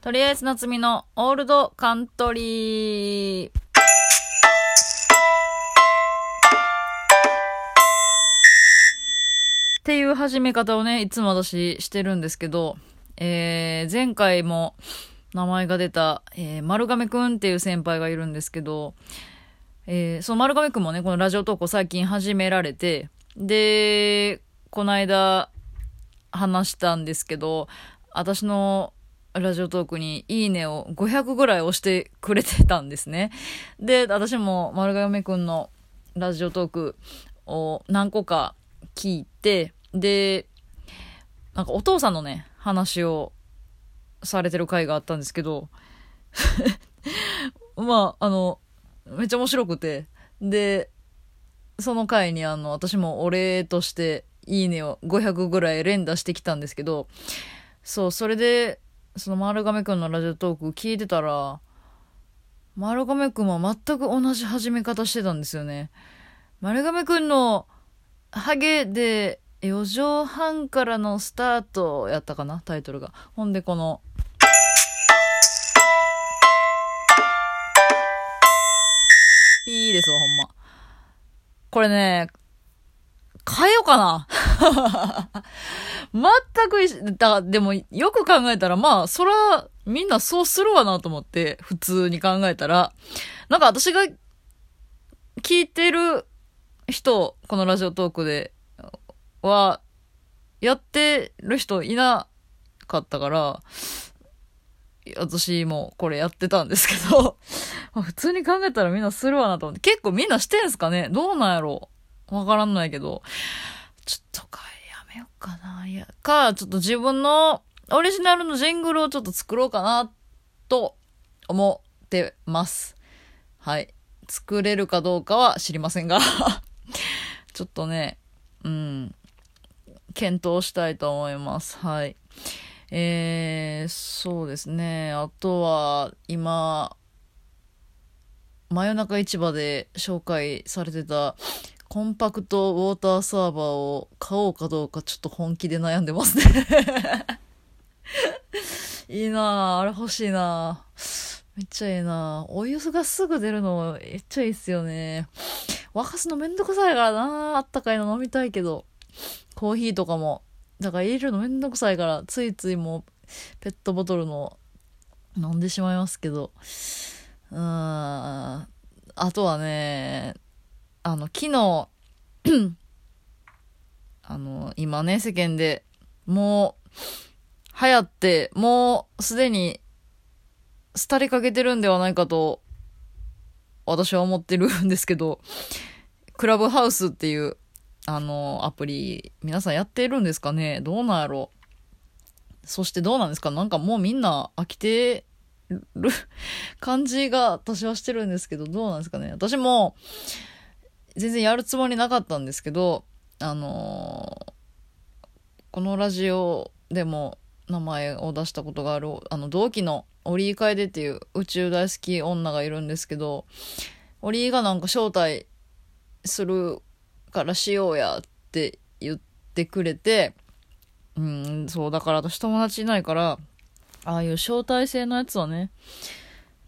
とりあえず夏美のオールドカントリー。っていう始め方をね、いつも私してるんですけど、えー、前回も名前が出た、えー、丸亀くんっていう先輩がいるんですけど、えー、その丸亀くんもね、このラジオ投稿最近始められて、で、この間話したんですけど、私のラジオトークにいいねを500ぐらい押してくれてたんですね。で、私も丸亀くんのラジオトークを何個か聞いて、で、なんかお父さんのね、話をされてる回があったんですけど、まあ、あの、めっちゃ面白くて、で、その回にあの、私もお礼として、いいねを500ぐらい連打してきたんですけど、そう、それで、その丸亀くんのラジオトーク聞いてたら、丸亀くんは全く同じ始め方してたんですよね。丸亀くんのハゲで4畳半からのスタートやったかなタイトルが。ほんでこの、いいですわ、ほんま。これね、変えようかな。全く一緒だ、でもよく考えたら、まあ、そら、みんなそうするわなと思って、普通に考えたら。なんか私が聞いてる人、このラジオトークでは、やってる人いなかったから、私もこれやってたんですけど 普通に考えたらみんなするわなと思って、結構みんなしてんすかね？どうなんやろ？わからんないけど、ちょっとか、やめようかな。いや、か、ちょっと自分のオリジナルのジングルをちょっと作ろうかな、と思ってます。はい。作れるかどうかは知りませんが ちょっとね、うん、検討したいと思います。はい。えー、そうですね。あとは、今、真夜中市場で紹介されてたコンパクトウォーターサーバーを買おうかどうかちょっと本気で悩んでますね いいなぁ。あれ欲しいなぁ。めっちゃいいなぁ。お湯がすぐ出るのめっちゃいいっすよね。沸かすのめんどくさいからなあったかいの飲みたいけど。コーヒーとかも。だから入れるのめんどくさいから、ついついもうペットボトルの飲んでしまいますけど。うーん。あとはね、あの、昨日 あの、今ね、世間でもう、流行って、もうすでに、廃れかけてるんではないかと、私は思ってるんですけど、クラブハウスっていう、あの、アプリ、皆さんやってるんですかね？どうなんやろ？そしてどうなんですか？なんかもうみんな飽きてる感じが私はしてるんですけど、どうなんですかね？私も、全然やるつもりなかったんですけど、あのー、このラジオでも名前を出したことがある、あの、同期のオリー楓っていう宇宙大好き女がいるんですけど、オリーがなんか招待するからしようやって言ってくれて、うん、そう、だから私友達いないから、ああいう招待制のやつはね、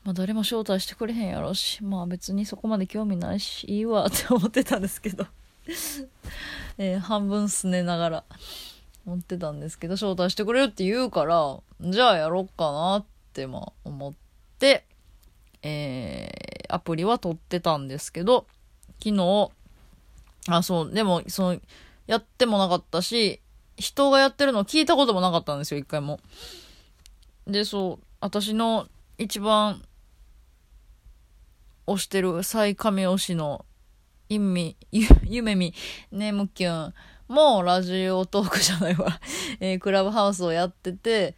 まあ誰も招待してくれへんやろし、まあ別にそこまで興味ないし、いいわって思ってたんですけど。えー、半分すねながら。思ってたんですけど、招待してくれるって言うから、じゃあやろっかなってまあ思って、えー、アプリは取ってたんですけど、昨日、あ、そう、でも、その、やってもなかったし、人がやってるのを聞いたこともなかったんですよ、一回も。で、そう、私の一番推してる最神推しの意味、ゆ、ゆめみ、ねむきゅんもラジオトークじゃないわ えー、クラブハウスをやってて、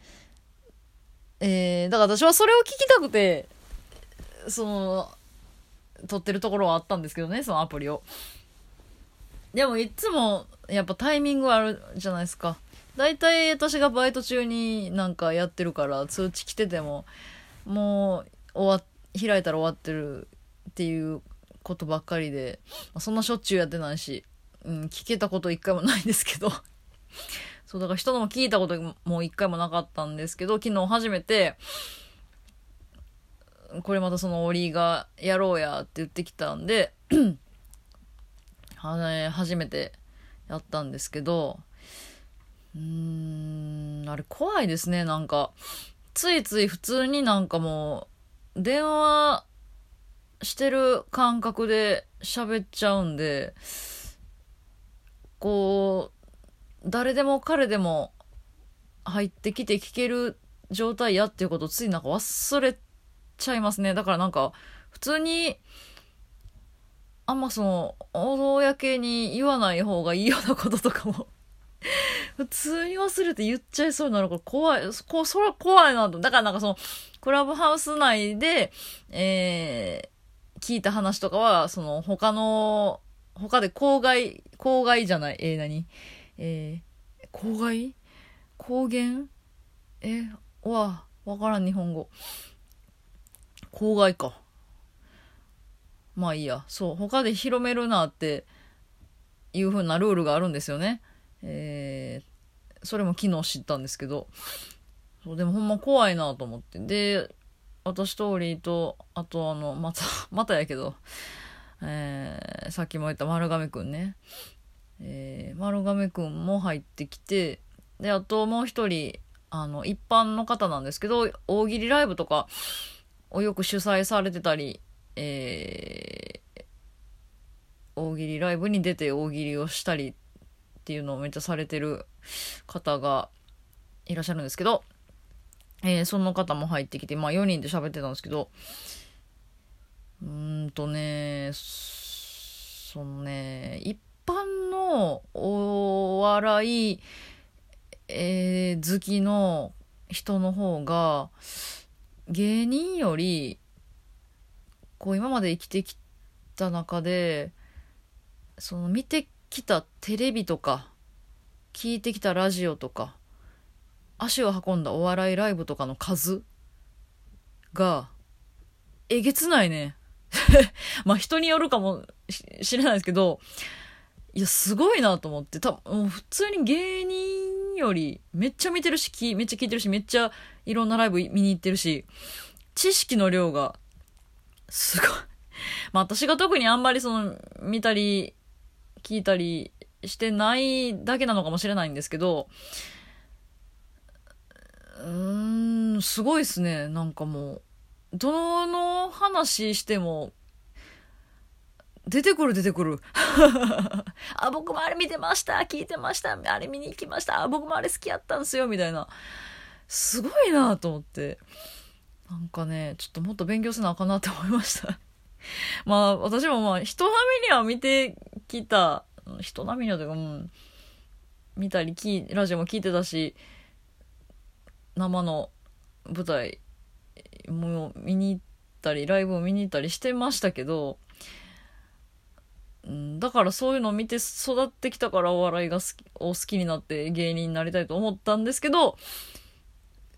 えー、だから私はそれを聞きたくて、その、撮ってるところはあったんですけどね、そのアプリを。でもいつもやっぱタイミングあるじゃないですか。大体私がバイト中になんかやってるから通知来てても、もう終わ、開いたら終わってるっていうことばっかりで、まあ、そんなしょっちゅうやってないし、うん、聞けたこと一回もないんですけど そう、だから人のも聞いたことも一回もなかったんですけど、昨日初めて、これまたそのオリがやろうやって言ってきたんで、初めてやったんですけど、うーん、あれ怖いですね、なんか。ついつい普通になんかもう、電話してる感覚で喋っちゃうんで、こう、誰でも彼でも入ってきて聞ける状態やっていうことをついなんか忘れちゃいますね。だからなんか、普通に、あんまその、公に言わない方がいいようなこととかも 普通に忘れて言っちゃいそうになるから怖い、こ、それは怖いなと。だからなんかその、クラブハウス内で、えー、聞いた話とかは、その、他の、他で公害、公害じゃない、えー、何？えー、公害？公言？えわ、わからん、日本語。公害か。まあいいや。そう、他で広めるなっていう風なルールがあるんですよね。えー、それも昨日知ったんですけど。そうでもほんま怖いなと思って。で、私とオリーと、あとあの、また、またやけど、えー、さっきも言った丸亀くんね。えー、丸亀くんも入ってきて、で、あともう一人、あの、一般の方なんですけど、大喜利ライブとかをよく主催されてたり、えー、大喜利ライブに出て大喜利をしたりっていうのをめっちゃされてる方がいらっしゃるんですけど、えー、その方も入ってきて、まあ4人で喋ってたんですけど、うーんとね、そのね、一般のお笑い、えー、好きの人の方が、芸人よりこう今まで生きてきた中でその見てきたテレビとか聞いてきたラジオとか足を運んだお笑いライブとかの数がえげつないね まあ人によるかもしれないですけどいやすごいなと思って多分普通に芸人よりめっちゃ見てるしめっちゃ聞いてるしめっちゃいろんなライブ見に行ってるし知識の量がすごい。まあ私が特にあんまりその見たり聞いたりしてないだけなのかもしれないんですけど、うーん、すごいっすね。なんかもう、どの話しても、出てくる出てくる。あ、僕もあれ見てました聞いてましたあれ見に行きました僕もあれ好きやったんすよみたいな。すごいなと思って。なんかね、ちょっともっと勉強せなあかなって思いました まあ、私もまあ、人並みには見てきた、人並みにはというか、うん、見たり、ラジオも聞いてたし、生の舞台も見に行ったり、ライブを見に行ったりしてましたけど、だからそういうのを見て育ってきたからお笑いが好き、を好きになって芸人になりたいと思ったんですけど、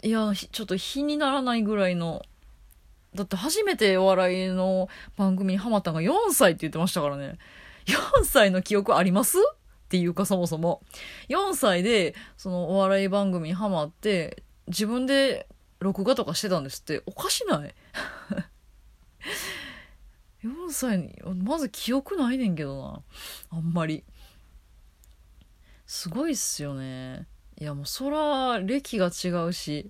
いや、ちょっと比にならないぐらいの、だって初めてお笑いの番組にハマったのが4歳って言ってましたからね。4歳の記憶あります？っていうかそもそも。4歳で、そのお笑い番組にハマって、自分で録画とかしてたんですって、おかしない ?4 歳に、まず記憶ないねんけどな。あんまり。すごいっすよね。いやもうそら歴が違うし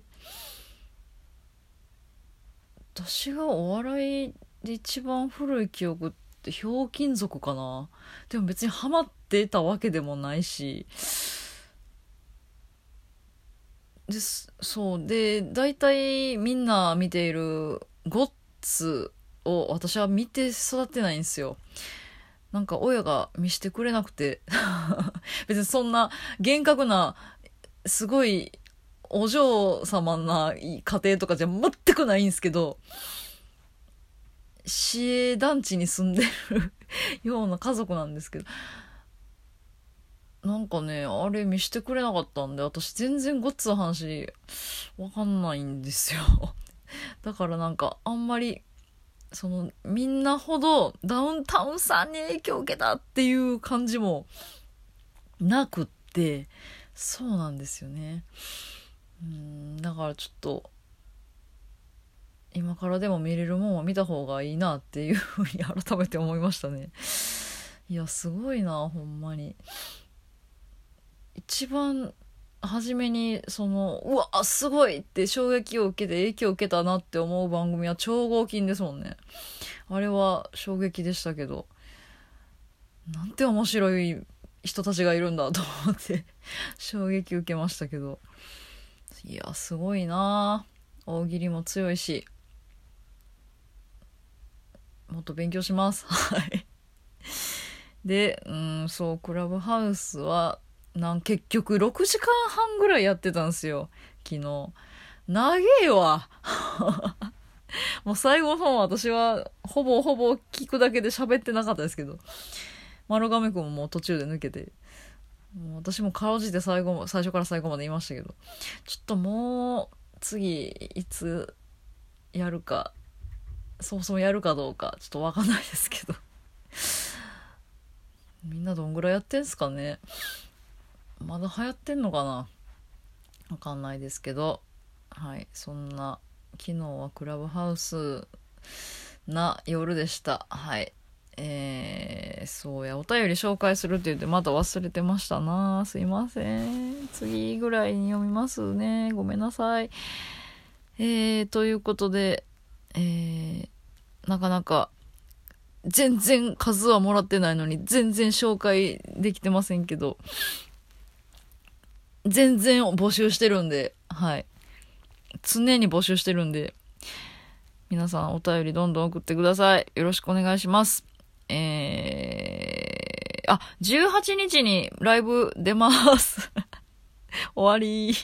私がお笑いで一番古い記憶ってひょうきん族かなでも別にハマってたわけでもないしでそう。で大体みんな見ているゴッツを私は見て育ってないんですよ。なんか親が見してくれなくて。別にそんな厳格なすごいお嬢様な家庭とかじゃ全くないんですけど、市営団地に住んでるような家族なんですけど、なんかね、あれ見してくれなかったんで、私全然ごっつの話、わかんないんですよ。だからなんか、あんまり、その、みんなほどダウンタウンさんに影響を受けたっていう感じもなくって、そうなんですよね。うんだからちょっと今からでも見れるもんは見た方がいいなっていうふうに改めて思いましたね。いやすごいなほんまに。一番初めにそのうわすごいって衝撃を受けて影響を受けたなって思う番組は超合金ですもんね。あれは衝撃でしたけど。なんて面白い人たちがいるんだと思って衝撃受けましたけど。いやすごいな。大喜利も強いし。もっと勉強します。はい。でうんそうクラブハウスはなん結局6時間半ぐらいやってたんですよ。昨日。長えわ。もう最後の方私はほぼほぼ聞くだけで喋ってなかったですけど。丸亀くんももう途中で抜けて。もう私もかろうじて最後最初から最後まで言いましたけど。ちょっともう次いつやるかそもそもやるかどうかちょっとわかんないですけど。みんなどんぐらいやってんすかね。まだ流行ってんのかな？わかんないですけど。はい。そんな昨日はクラブハウスな夜でした。はい。えー、そうや。お便り紹介するって言ってまた忘れてましたな。すいません。次ぐらいに読みますね。ごめんなさい。えー、ということでえー、なかなか全然数はもらってないのに全然紹介できてませんけど。全然募集してるんで、はい。常に募集してるんで、皆さんお便りどんどん送ってください。よろしくお願いします。えー、あ、18日にライブ出ます。終わり